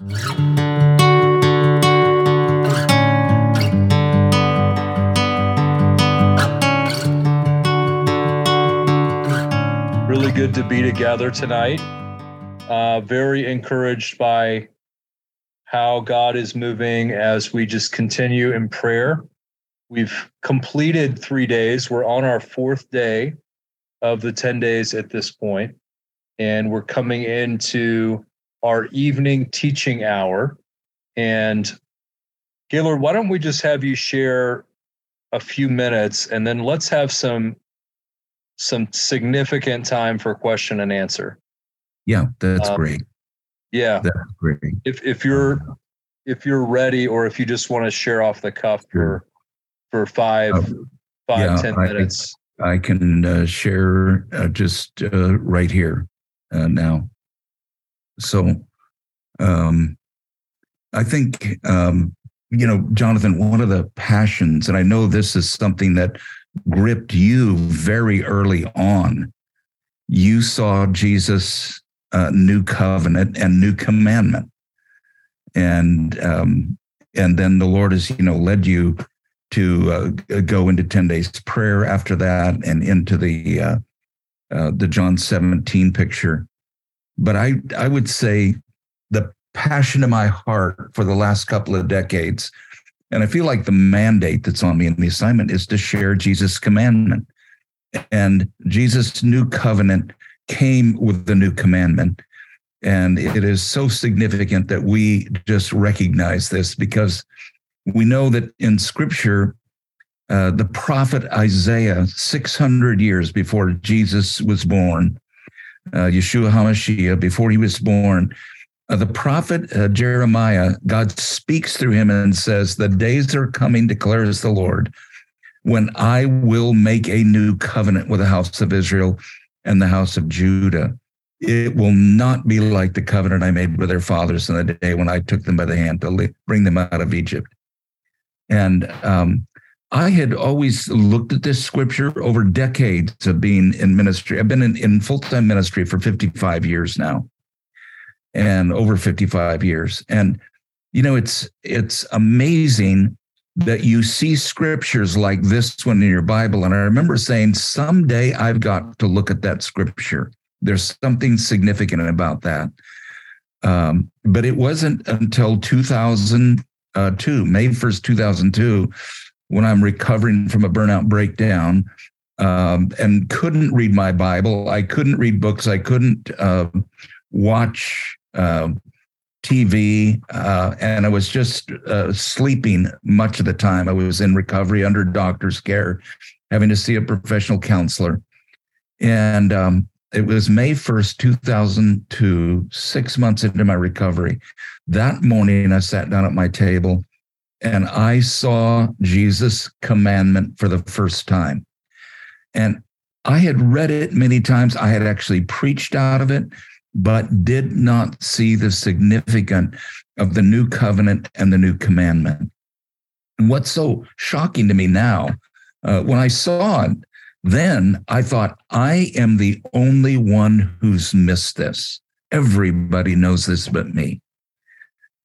Really good to be together tonight. Uh, very encouraged by how God is moving as we just continue in prayer. We've completed three days. We're on our fourth day of the 10 days at this point, and we're coming into our evening teaching hour. And Gaylord, why don't we just have you share a few minutes and then let's have some some significant time for question and answer. Yeah, that's Um, great. Yeah. That's great. If if you're if you're ready or if you just want to share off the cuff for for five Uh, five yeah, ten I- minutes. I can uh, share uh, just uh, right here uh, now. So, um, I think, um, you know, Jonathan, one of the passions, and I know this is something that gripped you very early on. You saw Jesus' uh, new covenant and new commandment, and um, and then the Lord has, you know, led you to uh, go into 10 days prayer after that and into the uh, uh, the John 17 picture. But I I would say the passion of my heart for the last couple of decades, and I feel like the mandate that's on me and the assignment is to share Jesus' commandment. And Jesus' new covenant came with the new commandment. And it is so significant that we just recognize this because we know that in scripture, uh, the prophet Isaiah, 600 years before Jesus was born, Yeshua HaMashiach, before he was born, uh, the prophet uh, Jeremiah, God speaks through him and says, The days are coming, declares the Lord, when I will make a new covenant with the house of Israel and the house of Judah. It will not be like the covenant I made with their fathers in the day when I took them by the hand to bring them out of Egypt. And um, I had always looked at this scripture over decades of being in ministry. I've been in, in full time ministry for 55 years now and over 55 years. And, you know, it's, it's amazing that you see scriptures like this one in your Bible. And I remember saying, someday I've got to look at that scripture. There's something significant about that. Um, but it wasn't until 2002, May 1st, 2002, when I'm recovering from a burnout breakdown um, and couldn't read my Bible. I couldn't read books. I couldn't uh, watch uh, TV. Uh, and I was just uh, sleeping much of the time. I was in recovery under doctor's care, having to see a professional counselor. And um, it was May 1st, 2002, six months into my recovery. That morning, I sat down at my table and I saw Jesus' commandment for the first time. And I had read it many times. I had actually preached out of it, but did not see the significance of the new covenant and the new commandment. And what's so shocking to me now, uh, when I saw it, then I thought, I am the only one who's missed this. Everybody knows this but me.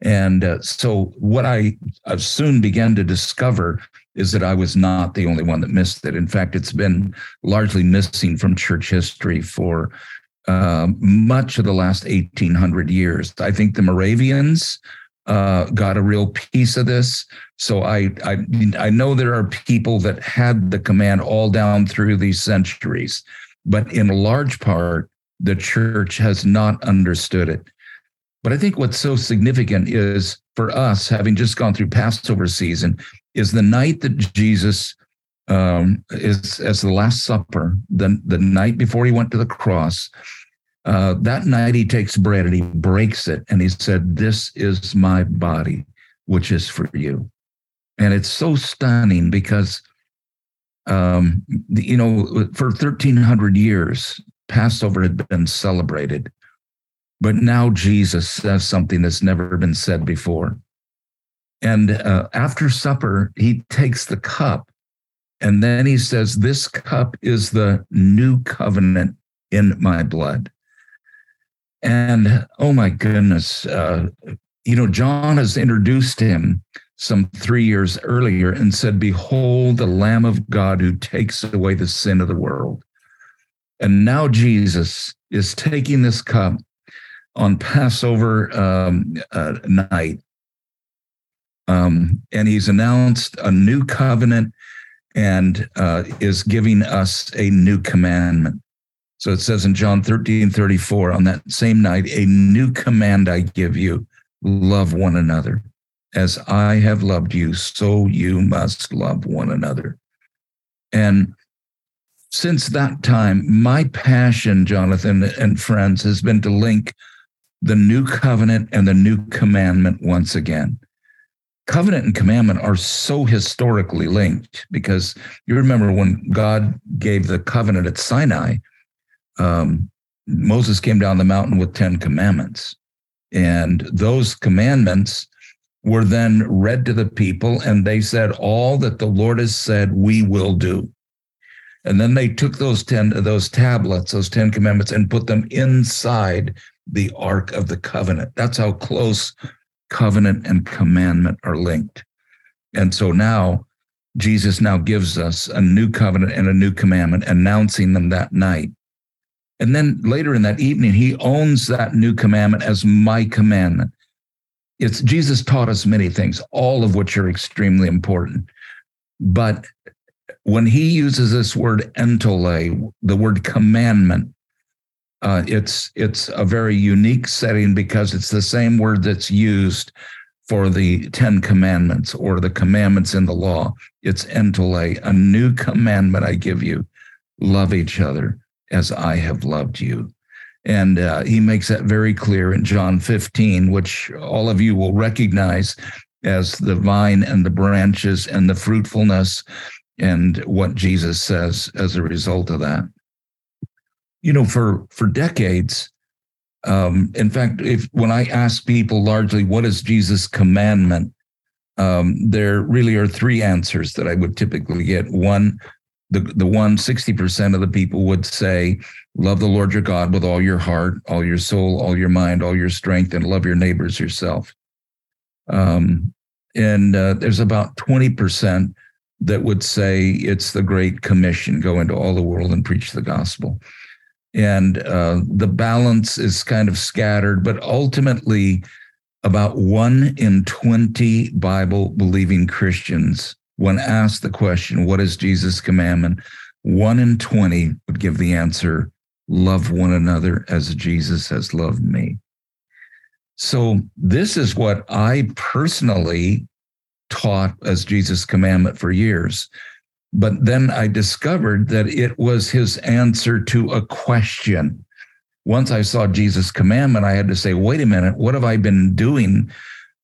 And uh, so, what I soon began to discover is that I was not the only one that missed it. In fact, it's been largely missing from church history for uh, much of the last 1800 years. I think the Moravians uh, got a real piece of this. So I, I I know there are people that had the command all down through these centuries, but in large part, the church has not understood it. But I think what's so significant is for us, having just gone through Passover season, is the night that Jesus um, is as the Last Supper, the, the night before he went to the cross. Uh, that night he takes bread and he breaks it and he said, This is my body, which is for you. And it's so stunning because, um, you know, for 1300 years, Passover had been celebrated. But now Jesus says something that's never been said before. And uh, after supper, he takes the cup and then he says, This cup is the new covenant in my blood. And oh my goodness, uh, you know, John has introduced him some three years earlier and said, Behold, the Lamb of God who takes away the sin of the world. And now Jesus is taking this cup on Passover um, uh, night. Um, and he's announced a new covenant and uh, is giving us a new commandment. So it says in John 13 34, on that same night, a new command I give you love one another. As I have loved you, so you must love one another. And since that time, my passion, Jonathan and friends, has been to link the new covenant and the new commandment once again. Covenant and commandment are so historically linked because you remember when God gave the covenant at Sinai, um, Moses came down the mountain with 10 commandments. And those commandments were then read to the people, and they said, All that the Lord has said, we will do. And then they took those 10 those tablets, those 10 commandments, and put them inside the Ark of the Covenant. That's how close covenant and commandment are linked. And so now Jesus now gives us a new covenant and a new commandment, announcing them that night. And then later in that evening, he owns that new commandment as my commandment. It's Jesus taught us many things, all of which are extremely important. But when he uses this word entole, the word commandment, uh, it's it's a very unique setting because it's the same word that's used for the Ten Commandments or the commandments in the law. It's entole, a new commandment I give you: love each other as I have loved you. And uh, he makes that very clear in John 15, which all of you will recognize as the vine and the branches and the fruitfulness and what Jesus says as a result of that. You know, for for decades, um, in fact, if when I ask people largely what is Jesus' commandment, um, there really are three answers that I would typically get. One, the the one 60% of the people would say love the lord your god with all your heart all your soul all your mind all your strength and love your neighbors yourself. Um, and uh, there's about 20% that would say it's the great commission go into all the world and preach the gospel and uh, the balance is kind of scattered but ultimately about one in 20 bible believing christians when asked the question, What is Jesus' commandment? One in 20 would give the answer, Love one another as Jesus has loved me. So, this is what I personally taught as Jesus' commandment for years. But then I discovered that it was his answer to a question. Once I saw Jesus' commandment, I had to say, wait a minute, what have I been doing?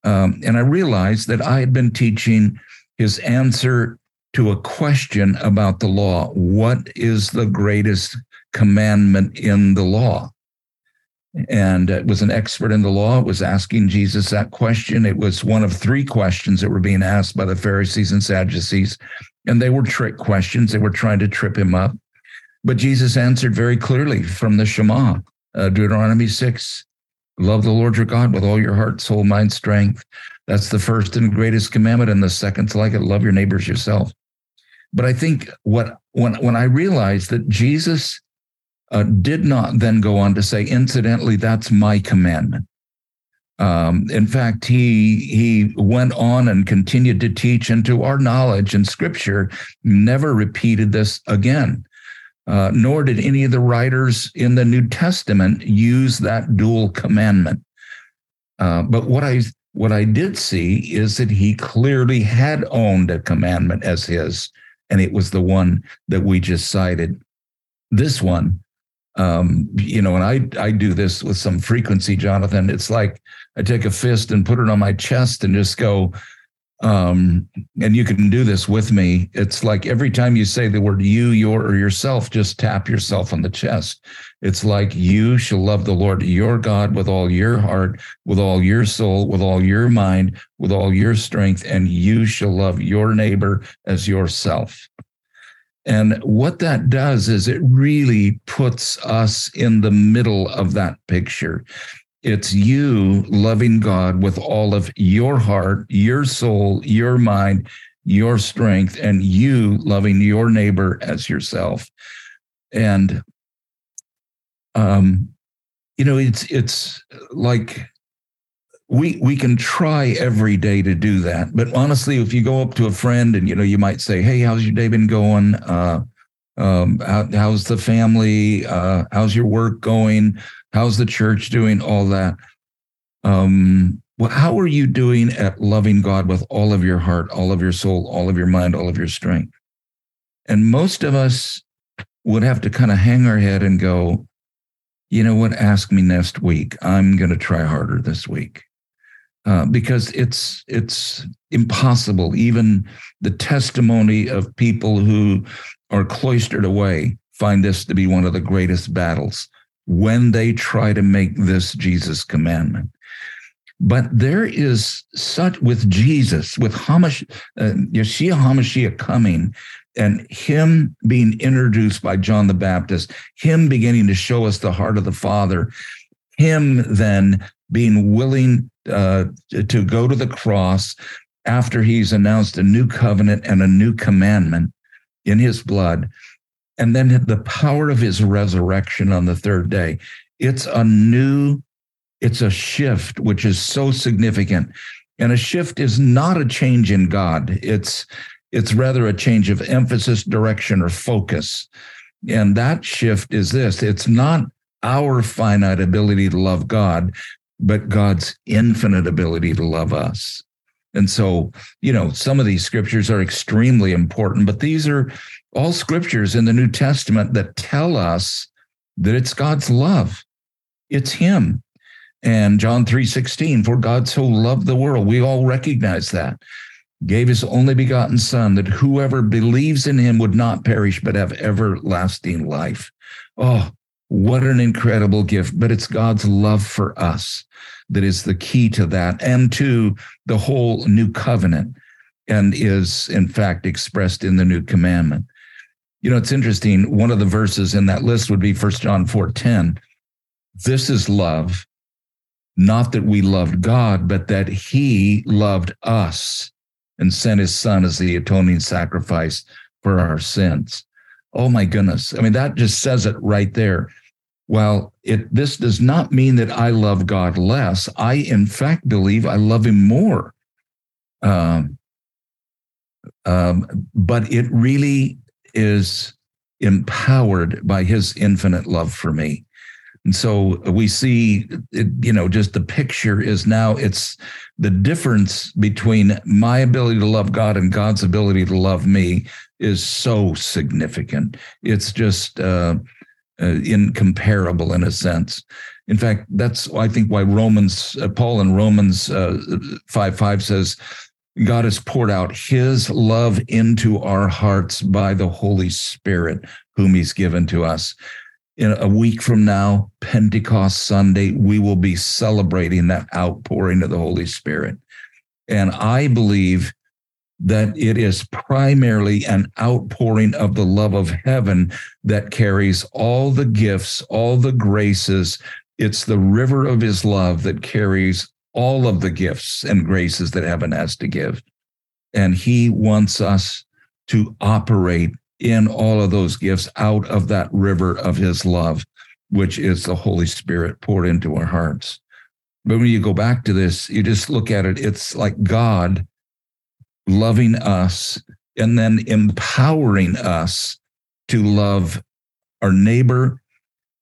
Um, and I realized that I had been teaching his answer to a question about the law. What is the greatest commandment in the law? And it was an expert in the law, it was asking Jesus that question. It was one of three questions that were being asked by the Pharisees and Sadducees. And they were trick questions. They were trying to trip him up. But Jesus answered very clearly from the Shema, uh, Deuteronomy 6 Love the Lord your God with all your heart, soul, mind, strength. That's the first and greatest commandment. And the second's like it love your neighbors yourself. But I think what when when I realized that Jesus uh, did not then go on to say, incidentally, that's my commandment. Um, in fact, he he went on and continued to teach, and to our knowledge in Scripture, never repeated this again. Uh, nor did any of the writers in the New Testament use that dual commandment. Uh, but what I what I did see is that he clearly had owned a commandment as his, and it was the one that we just cited. This one, um, you know, and I I do this with some frequency, Jonathan. It's like I take a fist and put it on my chest and just go, um, and you can do this with me. It's like every time you say the word you, your, or yourself, just tap yourself on the chest. It's like you shall love the Lord your God with all your heart, with all your soul, with all your mind, with all your strength, and you shall love your neighbor as yourself. And what that does is it really puts us in the middle of that picture. It's you loving God with all of your heart, your soul, your mind, your strength, and you loving your neighbor as yourself. And um, you know, it's it's like we we can try every day to do that but honestly if you go up to a friend and you know you might say hey how's your day been going uh, um, how, how's the family uh, how's your work going? How's the church doing? All that. Um, well, how are you doing at loving god with all of your heart all of your soul all of your mind all of your strength? And most of us would have to kind of hang our head and go you know what? Ask me next week. I'm going to try harder this week. Uh, because it's it's impossible. Even the testimony of people who are cloistered away find this to be one of the greatest battles when they try to make this Jesus commandment. But there is such with Jesus, with Hamash, uh, Yeshua HaMashiach coming, and him being introduced by John the Baptist, him beginning to show us the heart of the Father, him then being willing uh, to go to the cross after he's announced a new covenant and a new commandment in his blood, and then the power of his resurrection on the third day. It's a new, it's a shift, which is so significant. And a shift is not a change in God. It's it's rather a change of emphasis, direction, or focus. And that shift is this it's not our finite ability to love God, but God's infinite ability to love us. And so, you know, some of these scriptures are extremely important, but these are all scriptures in the New Testament that tell us that it's God's love. It's him. And John 3:16, for God so loved the world. We all recognize that. Gave his only begotten son that whoever believes in him would not perish but have everlasting life. Oh, what an incredible gift. But it's God's love for us that is the key to that and to the whole new covenant and is in fact expressed in the new commandment. You know, it's interesting. One of the verses in that list would be First John 4 10. This is love, not that we loved God, but that he loved us and sent his son as the atoning sacrifice for our sins. Oh my goodness. I mean, that just says it right there. Well, it this does not mean that I love God less. I, in fact, believe I love Him more. Um, um, but it really is empowered by His infinite love for me. And so we see, it, you know, just the picture is now it's the difference between my ability to love God and God's ability to love me is so significant. It's just, uh, uh, incomparable in a sense. In fact, that's I think why Romans uh, Paul in Romans uh, five five says God has poured out His love into our hearts by the Holy Spirit, whom He's given to us. In a week from now, Pentecost Sunday, we will be celebrating that outpouring of the Holy Spirit. And I believe that it is primarily an outpouring of the love of heaven that carries all the gifts, all the graces. It's the river of his love that carries all of the gifts and graces that heaven has to give. And he wants us to operate in all of those gifts out of that river of his love, which is the Holy Spirit poured into our hearts. But when you go back to this, you just look at it, it's like God loving us and then empowering us to love our neighbor,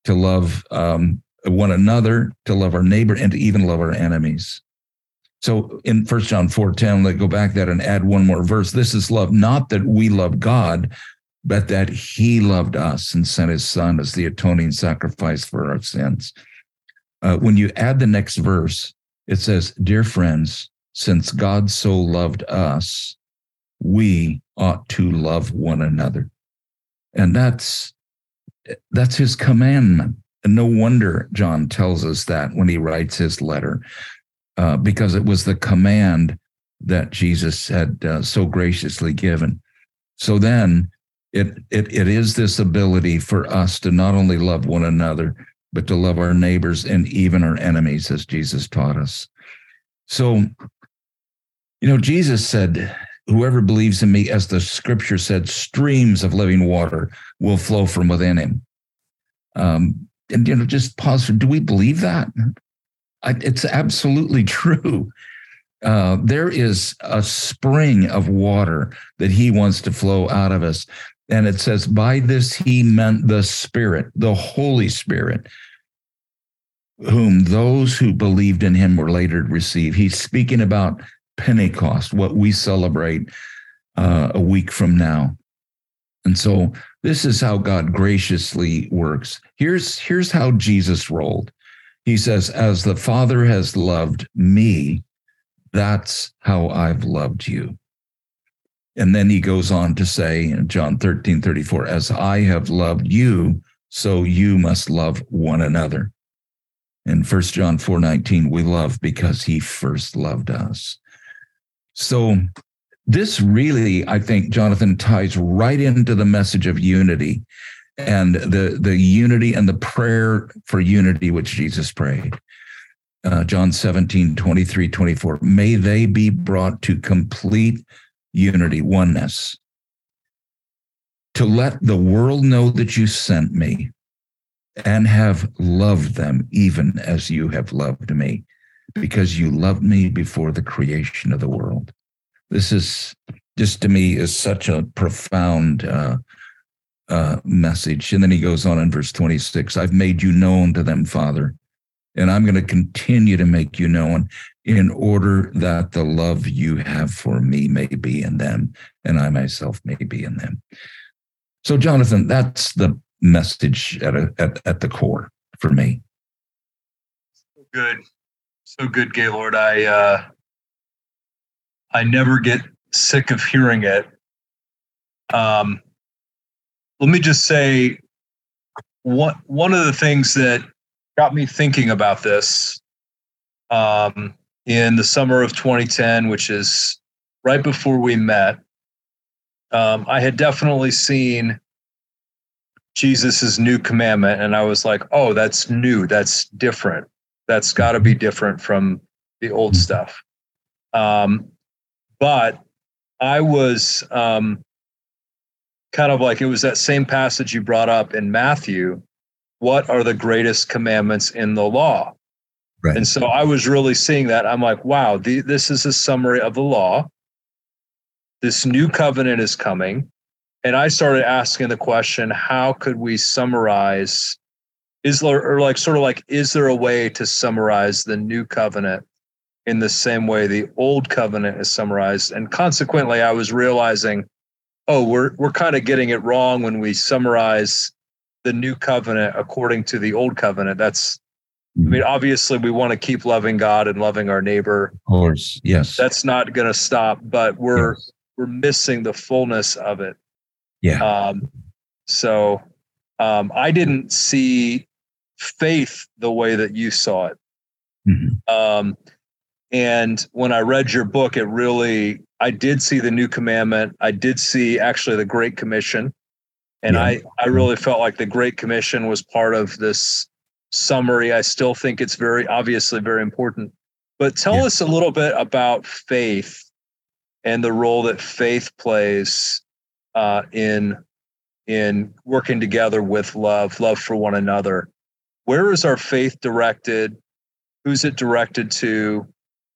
to love um, one another, to love our neighbor, and to even love our enemies. So in First John 4 10, let go back that and add one more verse. This is love, not that we love God, but that he loved us and sent his son as the atoning sacrifice for our sins. Uh, when you add the next verse, it says, Dear friends, since God so loved us, we ought to love one another. And that's that's his commandment. And no wonder John tells us that when he writes his letter, uh, because it was the command that Jesus had uh, so graciously given. So then it, it, it is this ability for us to not only love one another, but to love our neighbors and even our enemies, as Jesus taught us. So, you know, Jesus said, Whoever believes in me, as the scripture said, streams of living water will flow from within him. Um, and, you know, just pause for do we believe that? I, it's absolutely true. Uh, there is a spring of water that he wants to flow out of us. And it says, by this he meant the Spirit, the Holy Spirit, whom those who believed in him were later to receive. He's speaking about Pentecost, what we celebrate uh, a week from now. And so this is how God graciously works. Here's, here's how Jesus rolled. He says, As the Father has loved me, that's how I've loved you. And then he goes on to say in John 13, 34, as I have loved you, so you must love one another. In 1 John 4, 19, we love because he first loved us. So this really, I think, Jonathan, ties right into the message of unity and the, the unity and the prayer for unity which Jesus prayed uh, John 17, 23, 24. May they be brought to complete unity, oneness, to let the world know that you sent me and have loved them even as you have loved me, because you loved me before the creation of the world. This is just to me is such a profound uh, uh, message. And then he goes on in verse 26 I've made you known to them, Father and I'm going to continue to make you known in order that the love you have for me may be in them and I myself may be in them. So, Jonathan, that's the message at, a, at, at the core for me. Good. So good, Gaylord. I, uh, I never get sick of hearing it. Um, let me just say one, one of the things that got me thinking about this um, in the summer of 2010, which is right before we met. Um, I had definitely seen Jesus's new commandment, and I was like, "Oh, that's new. That's different. That's got to be different from the old mm-hmm. stuff." Um, but I was um, kind of like it was that same passage you brought up in Matthew what are the greatest commandments in the law? Right. And so I was really seeing that. I'm like, wow, the, this is a summary of the law. This new covenant is coming. And I started asking the question, how could we summarize? Is there, or like, sort of like, is there a way to summarize the new covenant in the same way the old covenant is summarized? And consequently, I was realizing, oh, we're, we're kind of getting it wrong when we summarize the new covenant according to the old covenant. That's, I mean, obviously we want to keep loving God and loving our neighbor. Of course, yes. That's not going to stop, but we're yes. we're missing the fullness of it. Yeah. Um, so um, I didn't see faith the way that you saw it. Mm-hmm. Um, and when I read your book, it really, I did see the new commandment. I did see actually the Great Commission. And yeah. I, I really felt like the Great Commission was part of this summary. I still think it's very obviously very important. But tell yeah. us a little bit about faith and the role that faith plays uh, in in working together with love, love for one another. Where is our faith directed? Who's it directed to?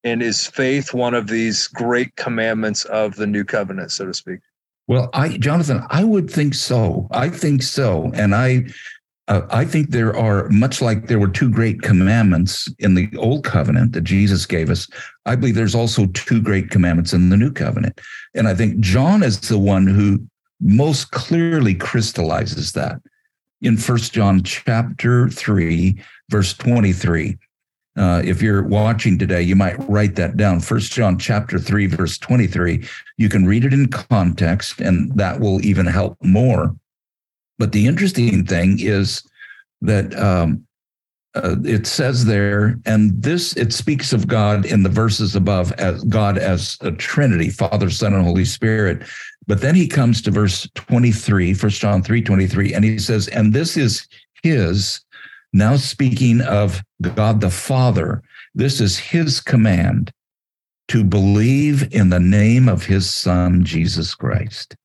And is faith one of these great commandments of the new covenant, so to speak? Well, I, Jonathan, I would think so. I think so, and I, uh, I think there are much like there were two great commandments in the old covenant that Jesus gave us. I believe there's also two great commandments in the new covenant, and I think John is the one who most clearly crystallizes that in First John chapter three, verse twenty-three. Uh, if you're watching today, you might write that down. First John chapter three, verse 23. You can read it in context, and that will even help more. But the interesting thing is that um, uh, it says there, and this it speaks of God in the verses above as God as a Trinity, Father, Son, and Holy Spirit. But then he comes to verse 23, First John 3 23, and he says, and this is his now speaking of God the Father, this is his command to believe in the name of his son, Jesus Christ.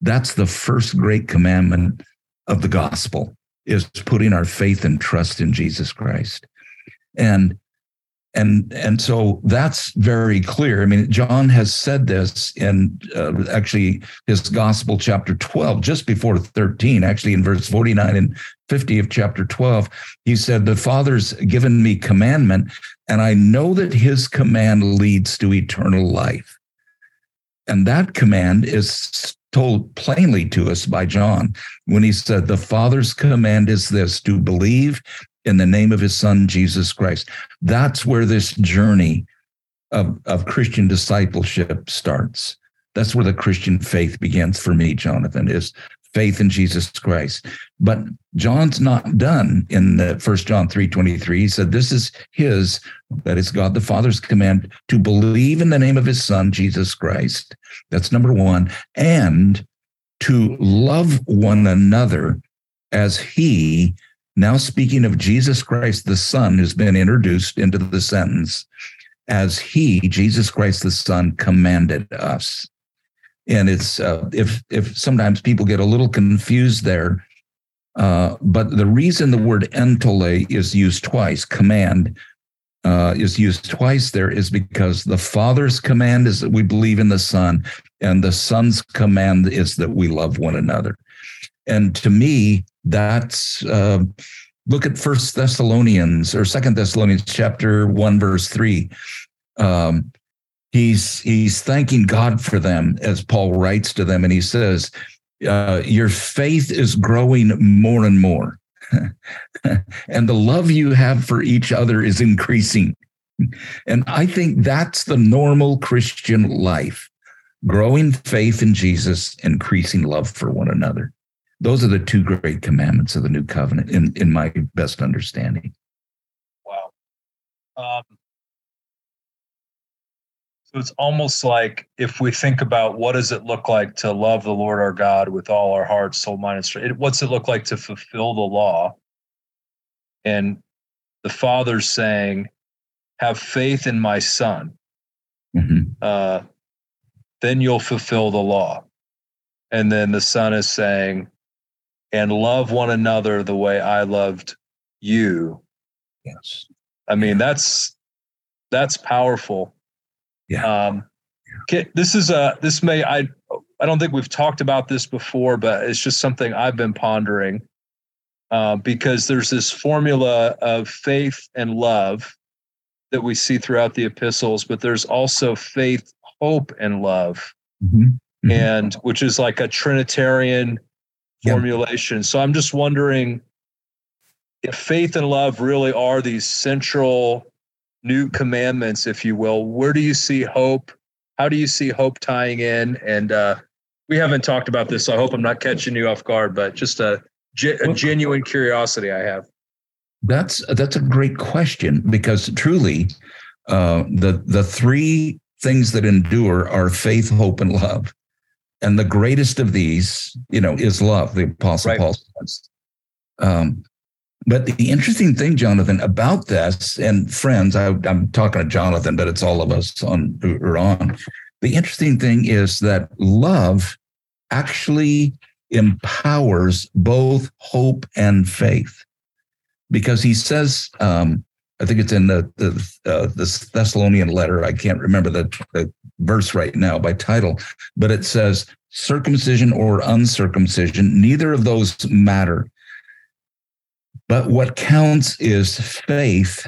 That's the first great commandment of the gospel is putting our faith and trust in Jesus Christ. And and and so that's very clear. I mean john has said this in uh, actually his gospel chapter 12 just before 13 actually in verse 49 and 50 of chapter 12 he said the father's given me commandment and i know that his command leads to eternal life. And that command is told plainly to us by john when he said the father's command is this to believe in the name of his son, Jesus Christ. That's where this journey of, of Christian discipleship starts. That's where the Christian faith begins for me, Jonathan, is faith in Jesus Christ. But John's not done in the first John 3 23. He said, This is his, that is God the Father's command to believe in the name of his son, Jesus Christ. That's number one. And to love one another as he now, speaking of Jesus Christ, the Son, who's been introduced into the sentence as He, Jesus Christ, the Son, commanded us. And it's uh, if if sometimes people get a little confused there, uh, but the reason the word entole is used twice, command, uh, is used twice there is because the Father's command is that we believe in the Son, and the Son's command is that we love one another. And to me, that's uh, look at First Thessalonians or Second Thessalonians chapter one verse three. Um, he's he's thanking God for them as Paul writes to them, and he says, uh, "Your faith is growing more and more." and the love you have for each other is increasing. And I think that's the normal Christian life growing faith in Jesus, increasing love for one another. Those are the two great commandments of the new covenant, in, in my best understanding. Wow. Um, so it's almost like if we think about what does it look like to love the Lord our God with all our heart, soul, mind, and strength, what's it look like to fulfill the law? And the Father's saying, have faith in my son. Mm-hmm. Uh, then you'll fulfill the law. And then the son is saying, and love one another the way I loved you. Yes. I mean, that's that's powerful. Yeah. Um, this is a this may I I don't think we've talked about this before, but it's just something I've been pondering uh, because there's this formula of faith and love that we see throughout the epistles, but there's also faith, hope, and love, mm-hmm. Mm-hmm. and which is like a Trinitarian formulation. So I'm just wondering if faith and love really are these central new commandments, if you will. Where do you see hope? How do you see hope tying in? And uh, we haven't talked about this, so I hope I'm not catching you off guard, but just a, a genuine curiosity I have. That's that's a great question because truly, uh, the the three things that endure are faith, hope, and love. And the greatest of these, you know, is love, the Apostle right. Paul says. Um, but the interesting thing, Jonathan, about this, and friends, I, am talking to Jonathan, but it's all of us on or on. The interesting thing is that love actually empowers both hope and faith, because he says, um, I think it's in the the, uh, the Thessalonian letter. I can't remember the, the verse right now by title, but it says circumcision or uncircumcision, neither of those matter. But what counts is faith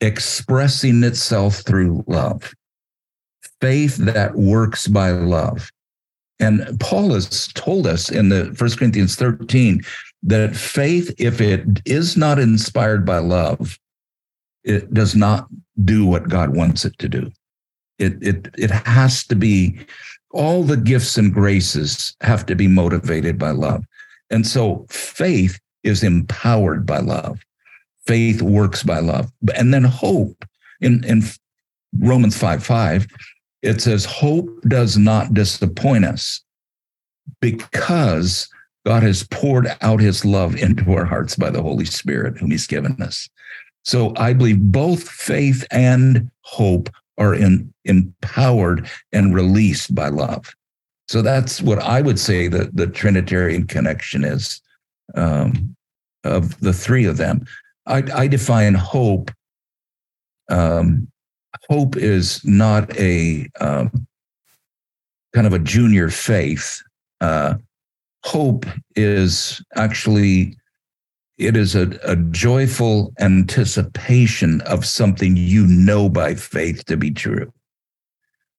expressing itself through love, faith that works by love. And Paul has told us in the First Corinthians 13 that faith, if it is not inspired by love, it does not do what God wants it to do. It it it has to be all the gifts and graces have to be motivated by love. And so faith is empowered by love. Faith works by love. And then hope in, in Romans 5 5, it says, Hope does not disappoint us because God has poured out his love into our hearts by the Holy Spirit, whom he's given us. So I believe both faith and hope are in, empowered and released by love. So that's what I would say that the Trinitarian connection is um, of the three of them. I, I define hope. Um, hope is not a um, kind of a junior faith. Uh, hope is actually it is a, a joyful anticipation of something you know by faith to be true.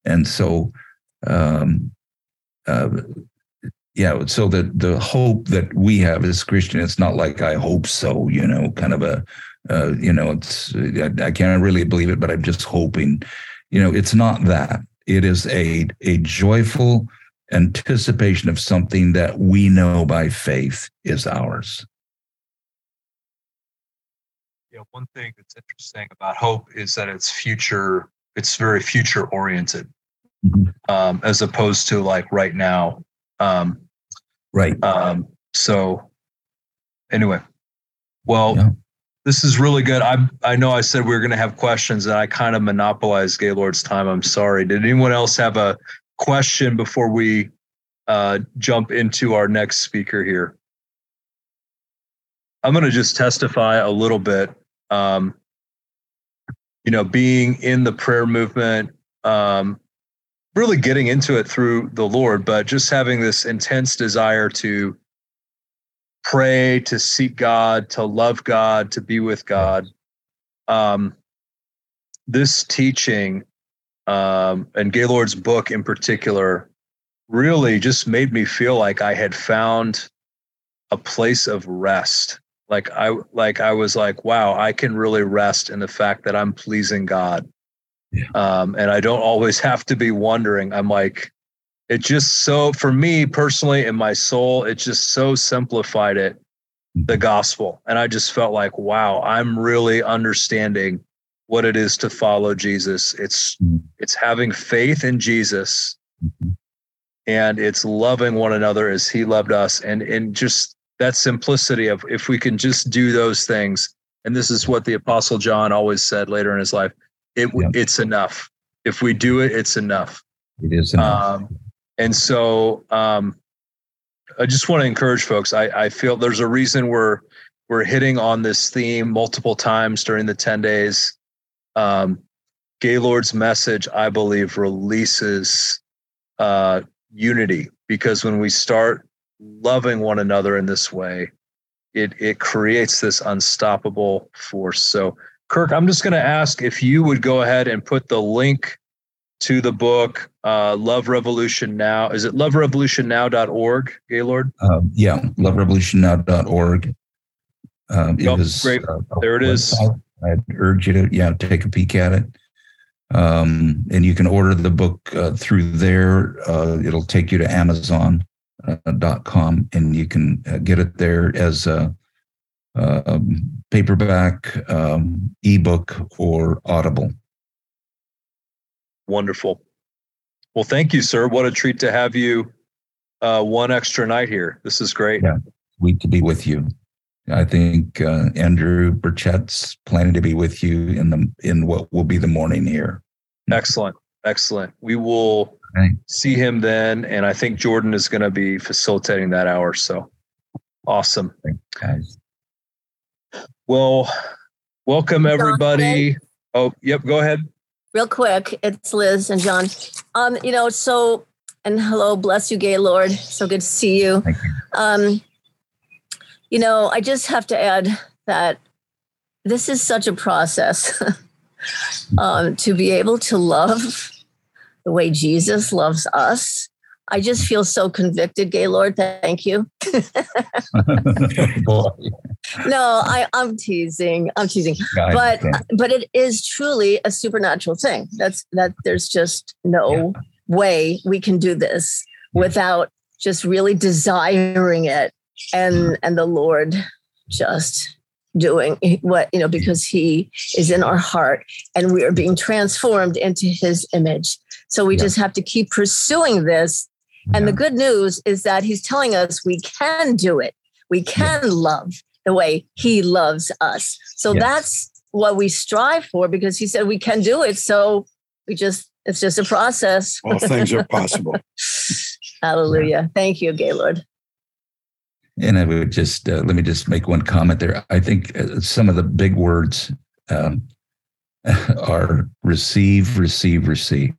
And so, um, uh, yeah, so that the hope that we have as Christian, it's not like I hope so, you know, kind of a, uh, you know, it's I, I can't really believe it, but I'm just hoping, you know, it's not that. It is a a joyful anticipation of something that we know by faith is ours one thing that's interesting about hope is that it's future, it's very future oriented, mm-hmm. um, as opposed to like right now. Um, right. Um, so anyway, well, yeah. this is really good. I I know I said we were going to have questions, and I kind of monopolized Gaylord's time. I'm sorry. Did anyone else have a question before we uh, jump into our next speaker here? I'm going to just testify a little bit um, you know, being in the prayer movement, um, really getting into it through the Lord, but just having this intense desire to pray, to seek God, to love God, to be with God. Um, this teaching um, and Gaylord's book in particular really just made me feel like I had found a place of rest like i like i was like wow i can really rest in the fact that i'm pleasing god yeah. um, and i don't always have to be wondering i'm like it just so for me personally in my soul it just so simplified it the mm-hmm. gospel and i just felt like wow i'm really understanding what it is to follow jesus it's mm-hmm. it's having faith in jesus mm-hmm. and it's loving one another as he loved us and and just that simplicity of if we can just do those things. And this is what the apostle john always said later in his life it it's enough. If we do it it's enough. It is enough. Um, and so um, i just want to encourage folks I, I feel there's a reason we're we're hitting on this theme multiple times during the 10 days. Um, gaylord's message i believe releases uh, unity because when we start loving one another in this way, it it creates this unstoppable force. So, Kirk, I'm just going to ask if you would go ahead and put the link to the book uh, Love Revolution Now. Is it loverevolutionnow.org, Gaylord? Um, yeah, loverevolutionnow.org. Um, it oh, is, great. Uh, there it is. I'd urge you to yeah take a peek at it. Um, and you can order the book uh, through there. Uh, it'll take you to Amazon dot com, and you can uh, get it there as a, a paperback, um, ebook, or Audible. Wonderful. Well, thank you, sir. What a treat to have you uh, one extra night here. This is great. Yeah, sweet to be with you. I think uh, Andrew Burchett's planning to be with you in the in what will be the morning here. Excellent, excellent. We will okay. see him then. And I think Jordan is going to be facilitating that hour. So awesome. Guys. Well, welcome everybody. Oh, yep. Go ahead. Real quick, it's Liz and John. Um, you know, so and hello, bless you, Gaylord. So good to see you. you. Um, you know, I just have to add that this is such a process um, to be able to love the way Jesus loves us. I just feel so convicted, Gaylord. Thank you. no, I, I'm teasing. I'm teasing. but but it is truly a supernatural thing. That's that there's just no yeah. way we can do this without just really desiring it and and the Lord just doing what you know because he is in our heart and we are being transformed into his image so we yeah. just have to keep pursuing this And Yeah. the good news is that he's telling us we can do it. We can love the way he loves us. So Yes. that's what we strive for because he said we can do it. So we just, it's just a process. All things are possible. Hallelujah. Thank you, Gaylord. And I would just uh, let me just make one comment there. I think uh, some of the big words um, are receive, receive, receive.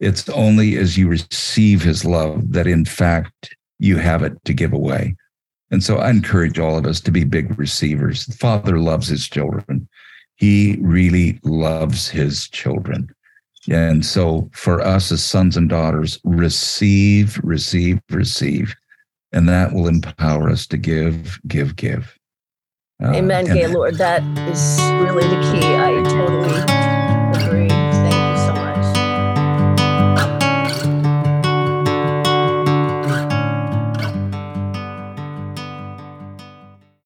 It's only as you receive his love that, in fact, you have it to give away. And so I encourage all of us to be big receivers. The Father loves his children, he really loves his children. And so for us as sons and daughters, receive, receive, receive and that will empower us to give, give, give. Uh, Amen, Gaylord. That is really the key. I totally